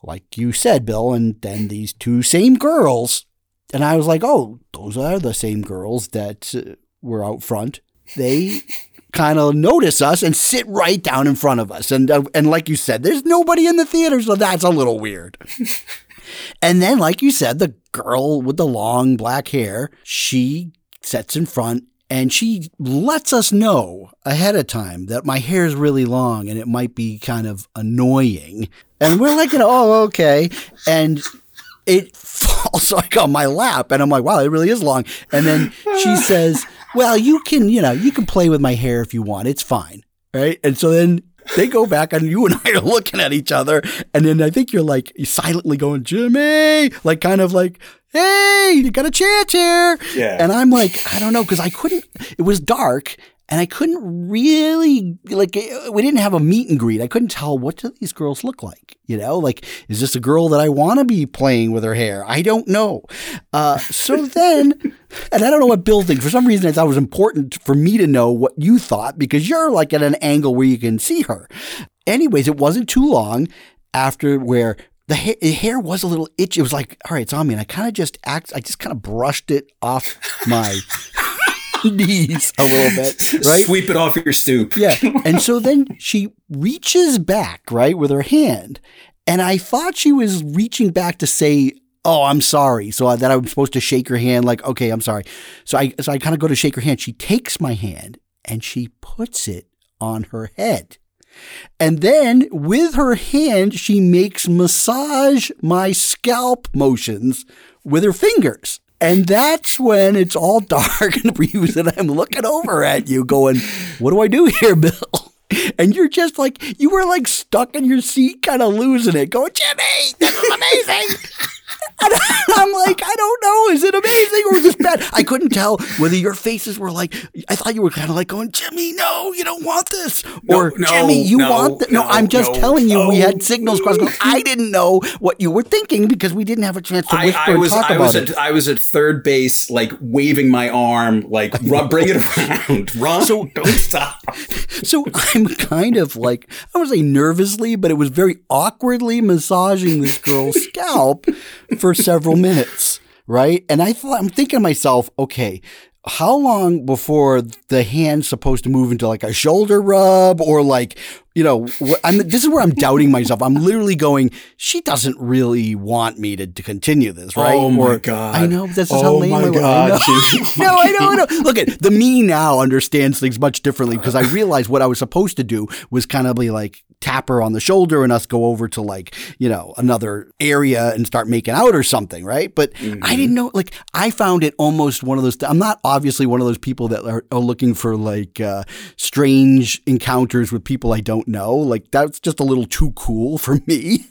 Speaker 5: like you said, Bill, and then these two same girls. And I was like, oh, those are the same girls that uh, were out front. They kind of notice us and sit right down in front of us. And uh, and like you said, there's nobody in the theater, so that's a little weird. and then, like you said, the girl with the long black hair, she sits in front and she lets us know ahead of time that my hair is really long and it might be kind of annoying. And we're like, oh, okay. And it falls like on my lap and I'm like, wow, it really is long. And then she says, well, you can, you know, you can play with my hair if you want. It's fine. Right. And so then they go back and you and I are looking at each other. And then I think you're like silently going, Jimmy, like kind of like, hey, you got a chance here.
Speaker 6: Yeah.
Speaker 5: And I'm like, I don't know, because I couldn't, it was dark and I couldn't really, like, we didn't have a meet and greet. I couldn't tell what do these girls look like. You know, like, is this a girl that I want to be playing with her hair? I don't know. Uh, so then, and I don't know what building, for some reason, I thought it was important for me to know what you thought because you're like at an angle where you can see her. Anyways, it wasn't too long after where the hair, the hair was a little itchy. It was like, all right, it's on me. And I kind of just act, I just kind of brushed it off my knees a little bit, right?
Speaker 6: Sweep it off your stoop.
Speaker 5: Yeah. And so then she reaches back, right, with her hand. And I thought she was reaching back to say, Oh, I'm sorry. So that I'm supposed to shake her hand, like, okay, I'm sorry. So I so I kind of go to shake her hand. She takes my hand and she puts it on her head. And then with her hand, she makes massage my scalp motions with her fingers. And that's when it's all dark and and I'm looking over at you going, What do I do here, Bill? And you're just like, you were like stuck in your seat, kind of losing it, going, Jimmy, this is amazing. And I'm like, I don't know. Is it amazing or is this bad? I couldn't tell whether your faces were like, I thought you were kind of like going, Jimmy, no, you don't want this. Or
Speaker 6: no,
Speaker 5: Jimmy, you
Speaker 6: no,
Speaker 5: want this. No, I'm just telling you, we had signals crossed. I didn't know what you were thinking because we didn't have a chance to
Speaker 6: I,
Speaker 5: whisper
Speaker 6: I was
Speaker 5: and talk
Speaker 6: I
Speaker 5: about
Speaker 6: was
Speaker 5: it.
Speaker 6: at I was at third base, like waving my arm, like run, bring it around, run,
Speaker 5: So-
Speaker 6: don't stop.
Speaker 5: So I'm kind of like, I would say nervously, but it was very awkwardly massaging this girl's scalp for several minutes, right? And I thought, I'm thinking to myself, okay, how long before the hand's supposed to move into like a shoulder rub or like, you know, I'm, this is where I'm doubting myself. I'm literally going, she doesn't really want me to, to continue this, right?
Speaker 6: Oh my
Speaker 5: Or-
Speaker 6: God.
Speaker 5: I know this is
Speaker 6: Oh
Speaker 5: how lame
Speaker 6: my
Speaker 5: I was. I
Speaker 6: God,
Speaker 5: know. No, I know, I know. Look at the me now understands things much differently because I realized what I was supposed to do was kind of be like tap her on the shoulder and us go over to like, you know, another area and start making out or something, right? But I didn't know, like, I found it almost one of those, I'm not obviously one of those people that are, are looking for like uh, strange encounters with people I don't know. Like, that's just a little too cool for me.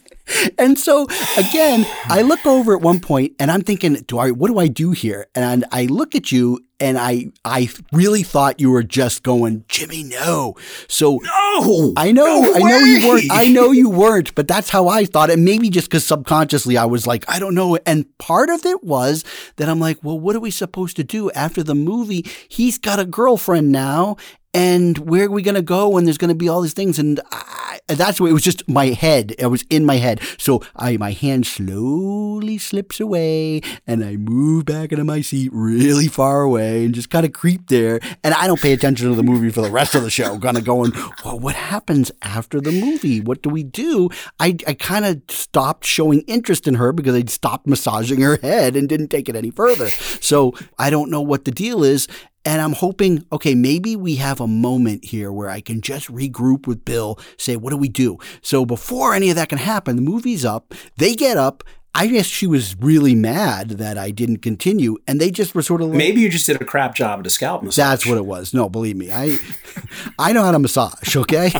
Speaker 5: And so again, I look over at one point and I'm thinking, do I what do I do here? And I look at you and I I really thought you were just going, Jimmy, no. So
Speaker 6: No,
Speaker 5: I know,
Speaker 6: no
Speaker 5: I know you weren't. I know you weren't, but that's how I thought. it. maybe just because subconsciously I was like, I don't know. And part of it was that I'm like, well, what are we supposed to do after the movie? He's got a girlfriend now. And where are we going to go when there's going to be all these things? And I, that's what it was just my head. It was in my head. So I, my hand slowly slips away and I move back into my seat really far away and just kind of creep there. And I don't pay attention to the movie for the rest of the show. Kind of going, well, what happens after the movie? What do we do? I, I kind of stopped showing interest in her because I'd stopped massaging her head and didn't take it any further. So I don't know what the deal is. And I'm hoping, okay, maybe we have a moment here where I can just regroup with Bill, say, what do we do? So before any of that can happen, the movie's up, they get up. I guess she was really mad that I didn't continue, and they just were sort of like,
Speaker 6: Maybe you just did a crap job at a scalp massage.
Speaker 5: that's what it was. No, believe me, I I know how to massage. Okay,
Speaker 6: you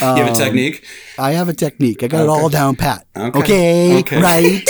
Speaker 6: have a um, technique.
Speaker 5: I have a technique. I got it all down pat.
Speaker 6: Okay.
Speaker 5: Okay,
Speaker 6: Okay.
Speaker 5: right.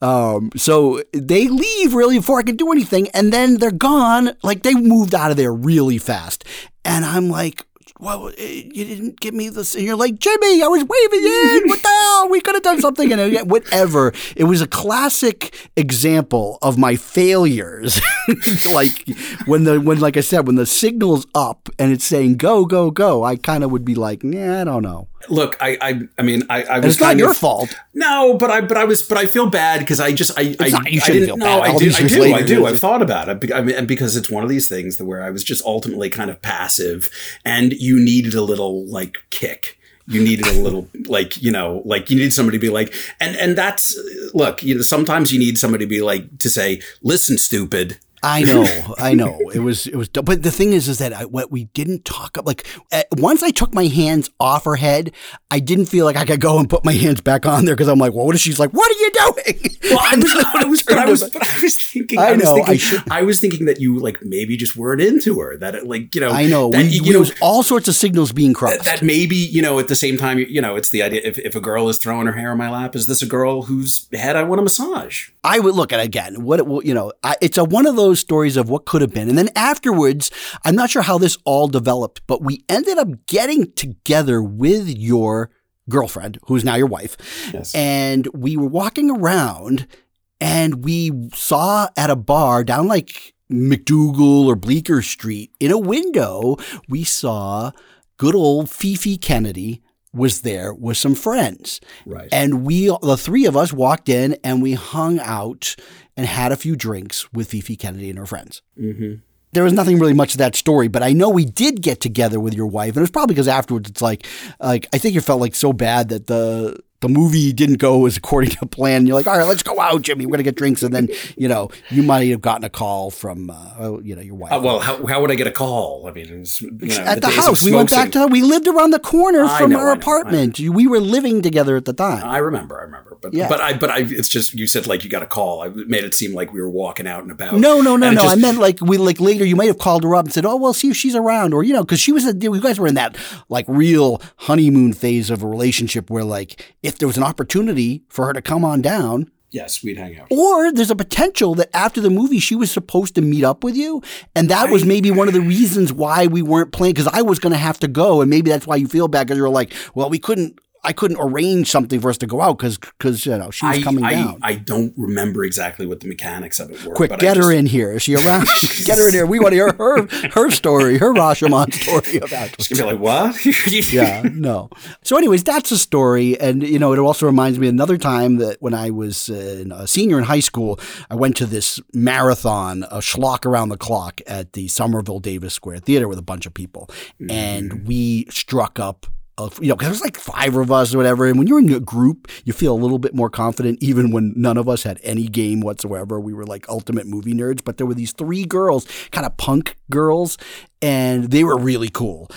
Speaker 5: Um, so they leave really before I can do anything, and then they're gone. Like they moved out of there really fast, and I'm like. Well, eh, you didn't give me this. And you're like, Jimmy, I was waving in. What the hell? We could have done something and uh, whatever. It was a classic example of my failures. like when the when like I said, when the signal's up and it's saying go, go, go, I kind of would be like, nah, I don't know.
Speaker 6: Look, I, I, I mean, I, I was
Speaker 5: it's not your
Speaker 6: of-
Speaker 5: fault.
Speaker 6: No, but I, but I was, but I feel bad because I just, I, I,
Speaker 5: not- you
Speaker 6: I
Speaker 5: shouldn't
Speaker 6: didn't
Speaker 5: feel
Speaker 6: know.
Speaker 5: bad.
Speaker 6: I do, I do,
Speaker 5: later,
Speaker 6: I do. I've thought about it. I mean, and because it's one of these things that where I was just ultimately kind of passive, and you needed a little like kick. You needed a little like you know like you needed somebody to be like and and that's look you know sometimes you need somebody to be like to say listen stupid
Speaker 5: I know, I know. It was, it was. But the thing is, is that I, what we didn't talk about, like, once I took my hands off her head, I didn't feel like I could go and put my hands back on there because I'm like, well, what is she's like? What are you doing?
Speaker 6: Well, I was, I was, but I was, but I was thinking, I,
Speaker 5: I
Speaker 6: was
Speaker 5: know,
Speaker 6: thinking,
Speaker 5: I should-
Speaker 6: I was thinking that you like maybe just weren't into her. That it, like you know,
Speaker 5: I know.
Speaker 6: that,
Speaker 5: We,
Speaker 6: you
Speaker 5: we,
Speaker 6: know
Speaker 5: was all sorts of signals being crossed.
Speaker 6: that maybe you know at the same time you know it's the idea if, if a girl is throwing her hair on my lap is this a girl whose head I want to massage?
Speaker 5: I would look at it again. What it will, you know, I, it's a one of those stories of what could have been, and then afterwards, I'm not sure how this all developed, but we ended up getting together with your girlfriend, who's now your wife,
Speaker 6: Yes.
Speaker 5: and we were walking around, and we saw at a bar down like MacDougal or Bleecker Street in a window, we saw good old Fifi Kennedy was there with some friends.
Speaker 6: Right.
Speaker 5: And we, the three of us, walked in and we hung out and had a few drinks with Fifi Kennedy and her friends.
Speaker 6: Mm-hmm.
Speaker 5: There was nothing really much to that story, but I know we did get together with your wife, and it was probably because afterwards it's like, like I think you felt like so bad that the the movie didn't go as according to plan. You're like, all right, let's go out, Jimmy. We're gonna get drinks, and then you know you might have gotten a call from uh, oh, you know your wife.
Speaker 6: Uh, well, how, how would I get a call? I mean, was, you know,
Speaker 5: at the,
Speaker 6: of
Speaker 5: house, we went back to we lived around the corner
Speaker 6: I
Speaker 5: from
Speaker 6: know,
Speaker 5: our
Speaker 6: know,
Speaker 5: apartment. We were living together at the time.
Speaker 6: I remember, I remember, but
Speaker 5: Yeah.
Speaker 6: but I but I it's just you said like you got a call. I made it seem like we were walking out and about.
Speaker 5: No, no, no, no.
Speaker 6: just-
Speaker 5: I meant like we like later. You might have called her up and said, "Oh, well, see if she's around," or you know, because she was. A, you guys were in that like real honeymoon phase of a relationship where like if there was an opportunity for her to come on down,
Speaker 6: yes, we'd hang out.
Speaker 5: or there's a potential that after the movie she was supposed to meet up with you, and that was maybe one of the reasons why we weren't playing because I was going to have to go, and maybe that's why you feel bad because you're like, "Well, we couldn't." I couldn't arrange something for us to go out because because you know she was
Speaker 6: I,
Speaker 5: coming
Speaker 6: I,
Speaker 5: down.
Speaker 6: I don't remember exactly what the mechanics of it were.
Speaker 5: Quick,
Speaker 6: I
Speaker 5: get her
Speaker 6: just-
Speaker 5: in here. Is she around? get her in here. We want to hear her her story, her Rashomon story about.
Speaker 6: Just gonna be like, what?
Speaker 5: yeah, no. So, anyways, that's a story, and you know, it also reminds me another time that when I was uh, a senior in high school, I went to this marathon, a schlock around the clock at the Somerville Davis Square Theater with a bunch of people, and we struck up. Uh, You know, because there's like five of us or whatever, and when you're in a group, you feel a little bit more confident. Even when none of us had any game whatsoever, we were like ultimate movie nerds. But there were these three girls, kind of punk girls, and they were really cool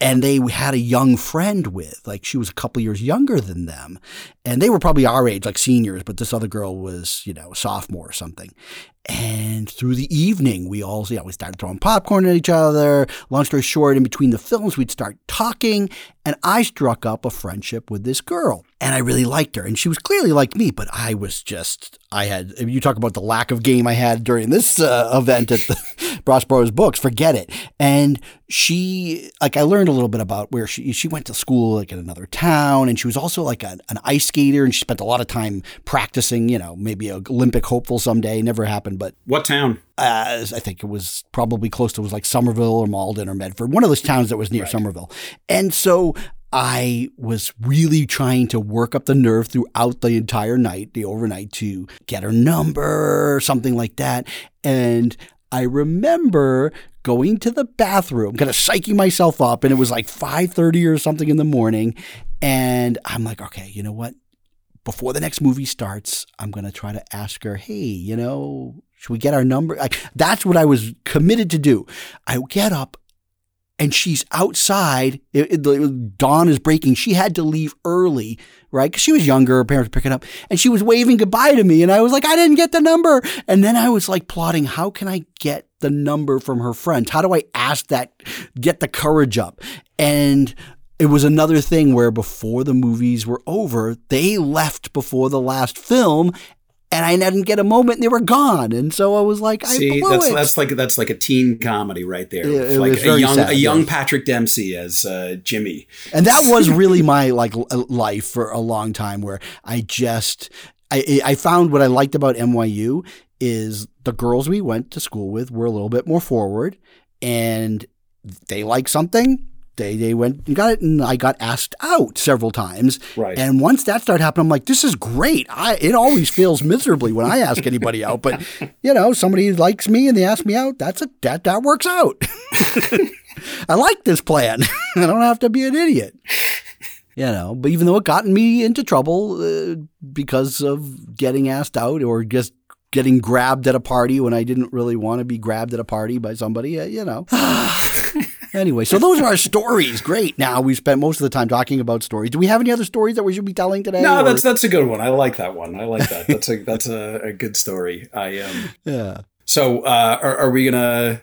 Speaker 5: and they had a young friend with like she was a couple years younger than them and they were probably our age like seniors but this other girl was you know a sophomore or something and through the evening we all you know we started throwing popcorn at each other. Long story short in between the films we'd start talking and i struck up a friendship with this girl and i really liked her and she was clearly like me but i was just i had you talk about the lack of game i had during this uh, event at the Prospero's books forget it. And she like i learned a little bit about where she she went to school like in another town and she was also like a, an ice skater and she spent a lot of time practicing you know maybe olympic hopeful someday never happened but
Speaker 6: what town?
Speaker 5: uh, I think it was probably close to it was like Somerville or Malden or Medford, one of those towns that was near Somerville. And so I was really trying to work up the nerve throughout the entire night, the overnight, to get her number or something like that. And I remember going to the bathroom, kind of psyching myself up, and it was like 5:30 or something in the morning. And I'm like, okay, you know what? Before the next movie starts, I'm going to try to ask her, hey, you know, should we get our number? Like, that's what I was committed to do. I get up and she's outside. It, it- the dawn is breaking. She had to leave early, right? Because she was younger. Her parents were picking up, and she was waving goodbye to me. And I was like, I didn't get the number. And then I was like plotting, how can I get the number from her friends? How do I ask that, get the courage up? And it was another thing where before the movies were over, they left before the last film and I didn't get a moment, and they were gone, and so I was like, I
Speaker 6: See,
Speaker 5: blew
Speaker 6: that's
Speaker 5: it.
Speaker 6: that's like that's like a teen comedy right there.
Speaker 5: Yeah, it
Speaker 6: like
Speaker 5: was
Speaker 6: a
Speaker 5: very
Speaker 6: young
Speaker 5: sad,
Speaker 6: a young. Patrick Dempsey as uh, Jimmy.
Speaker 5: and that was really my like life for a long time where i just i i found what i liked about nyu is the girls we went to school with were a little bit more forward and they like something they they went and got it and i got asked out several times
Speaker 6: Right.
Speaker 5: and once that started happening i'm like this is great i it always feels miserably when i ask anybody out but you know somebody likes me and they ask me out that's a that that works out I like this plan. I don't have to be an idiot. You know, but even though it gotten me into trouble uh, because of getting asked out or just getting grabbed at a party when I didn't really want to be grabbed at a party by somebody, uh, you know. Anyway, so those are our stories. Great. Now we spent most of the time talking about stories. Do we have any other stories that we should be telling today?
Speaker 6: No,
Speaker 5: or-
Speaker 6: that's that's a good one. I like that one. I like that. That's a that's a, a good story. I um.
Speaker 5: yeah.
Speaker 6: So uh, are, are we gonna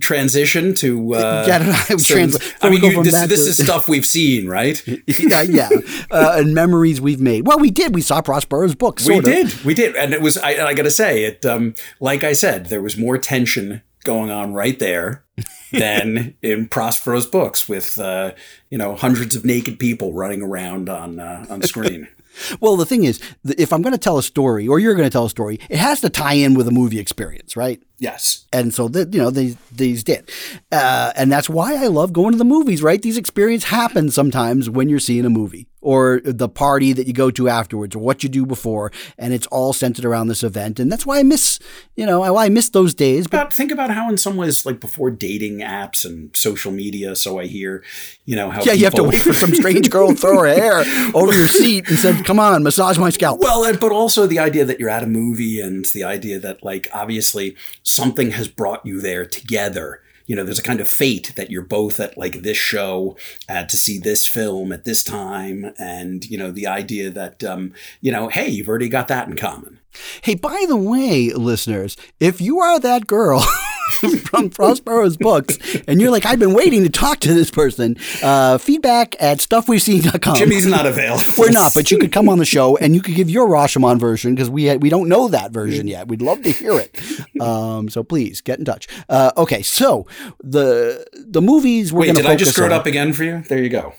Speaker 6: transition to? Uh,
Speaker 5: Yeah, I don't know. I would
Speaker 6: some-
Speaker 5: trans-
Speaker 6: I
Speaker 5: so
Speaker 6: mean, you, this, this
Speaker 5: to-
Speaker 6: is stuff we've seen, right?
Speaker 5: yeah, yeah. Uh, and memories we've made. Well, we did. We saw Prospero's books.
Speaker 6: we
Speaker 5: of.
Speaker 6: did, we did, and it was. I, I got to say, it. Um, like I said, there was more tension going on right there than in Prospero's books, with uh, you know hundreds of naked people running around on uh, on screen.
Speaker 5: Well, the thing is, if I'm going to tell a story, or you're going to tell a story, it has to tie in with a movie experience, right?
Speaker 6: Yes.
Speaker 5: And so, that you know, these these did, uh, and that's why I love going to the movies. Right? These experiences happen sometimes when you're seeing a movie, or the party that you go to afterwards, or what you do before, and it's all centered around this event. And that's why I miss, you know, why I miss those days. But
Speaker 6: About, think about how, in some ways, like before dating apps and social media, so I hear, you know, how
Speaker 5: yeah, you have to wait for some strange girl to throw her hair over your seat and said, "Come on, massage my scalp."
Speaker 6: Well, but also the idea that you're at a movie and the idea that, like, obviously something has brought you there together. You know, there's a kind of fate that you're both at, like, this show uh, to see this film at this time. And, you know, the idea that, um, you know, hey, you've already got that in common.
Speaker 5: Hey, by the way, listeners, if you are that girl from Prospero's books and you're like, I've been waiting to talk to this person, uh, feedback at stuffwe'veseen.com.
Speaker 6: Jimmy's not available.
Speaker 5: We're not, but you could come on the show and you could give your Rashomon version because we we don't know that version yet. We'd love to hear it. Um, so please get in touch. Uh, okay, so the the movies we're
Speaker 6: Wait, did I just screw it up again for you? There you go.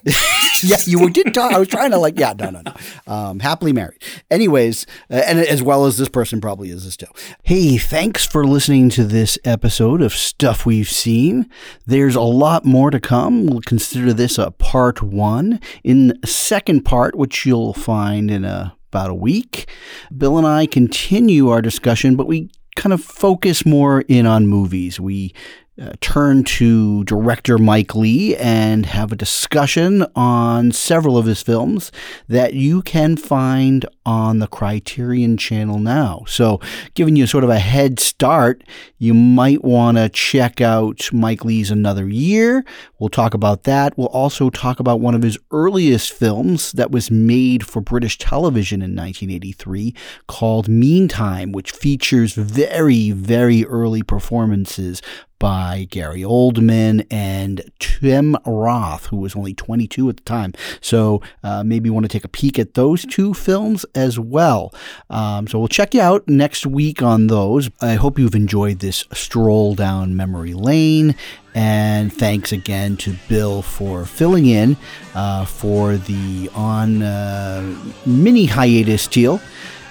Speaker 5: Yeah, you did talk. I was trying to like, yeah, no, no, no. Um, happily married. Anyways, uh, and as well as this person probably is this too. Hey, thanks for listening to this episode of Stuff We've Seen. There's a lot more to come. We'll consider this a part one. In second part, which you'll find in a, about a week, Bill and I continue our discussion, but we kind of focus more in on movies. We uh, turn to director Mike Leigh and have a discussion on several of his films that you can find on the Criterion channel now. So, giving you sort of a head start, you might want to check out Mike Leigh's Another Year. We'll talk about that. We'll also talk about one of his earliest films that was made for British television in 1983 called Meantime, which features very, very early performances by Gary Oldman and Tim Roth, who was only 22 at the time. So uh, maybe you want to take a peek at those two films as well. Um, so we'll check you out next week on those. I hope you've enjoyed this stroll down memory lane. And thanks again to Bill for filling in uh, for the on uh, mini hiatus deal.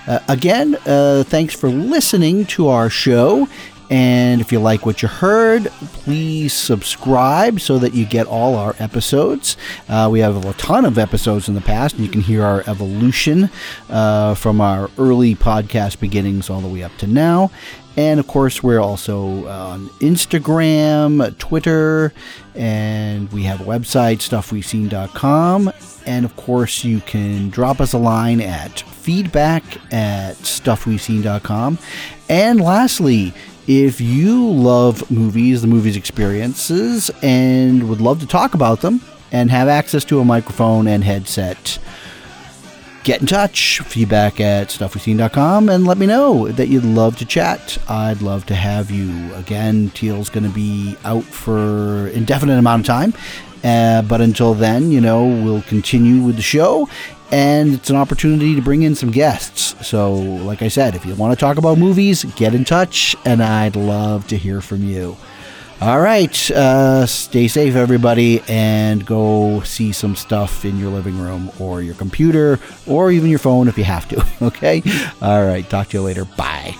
Speaker 5: Uh, again, uh, thanks for listening to our show. And if you like what you heard, please subscribe so that you get all our episodes. Uh, we have a ton of episodes in the past, and you can hear our evolution uh, from our early podcast beginnings all the way up to now. And of course, we're also on Instagram, Twitter, and we have a website, stuffwe'veseen.com. And of course, you can drop us a line at feedback at stuffwe'veseen.com. And lastly, if you love movies, the movies experiences, and would love to talk about them and have access to a microphone and headset, get in touch, feedback at stuffwe'veseen.com, and let me know that you'd love to chat. I'd love to have you. Again, Teal's going to be out for indefinite amount of time, Uh, but until then, you know, we'll continue with the show. And it's an opportunity to bring in some guests. So, like I said, if you want to talk about movies, get in touch, and I'd love to hear from you. All right. Uh, stay safe, everybody, and go see some stuff in your living room or your computer or even your phone if you have to. Okay. All right. Talk to you later. Bye.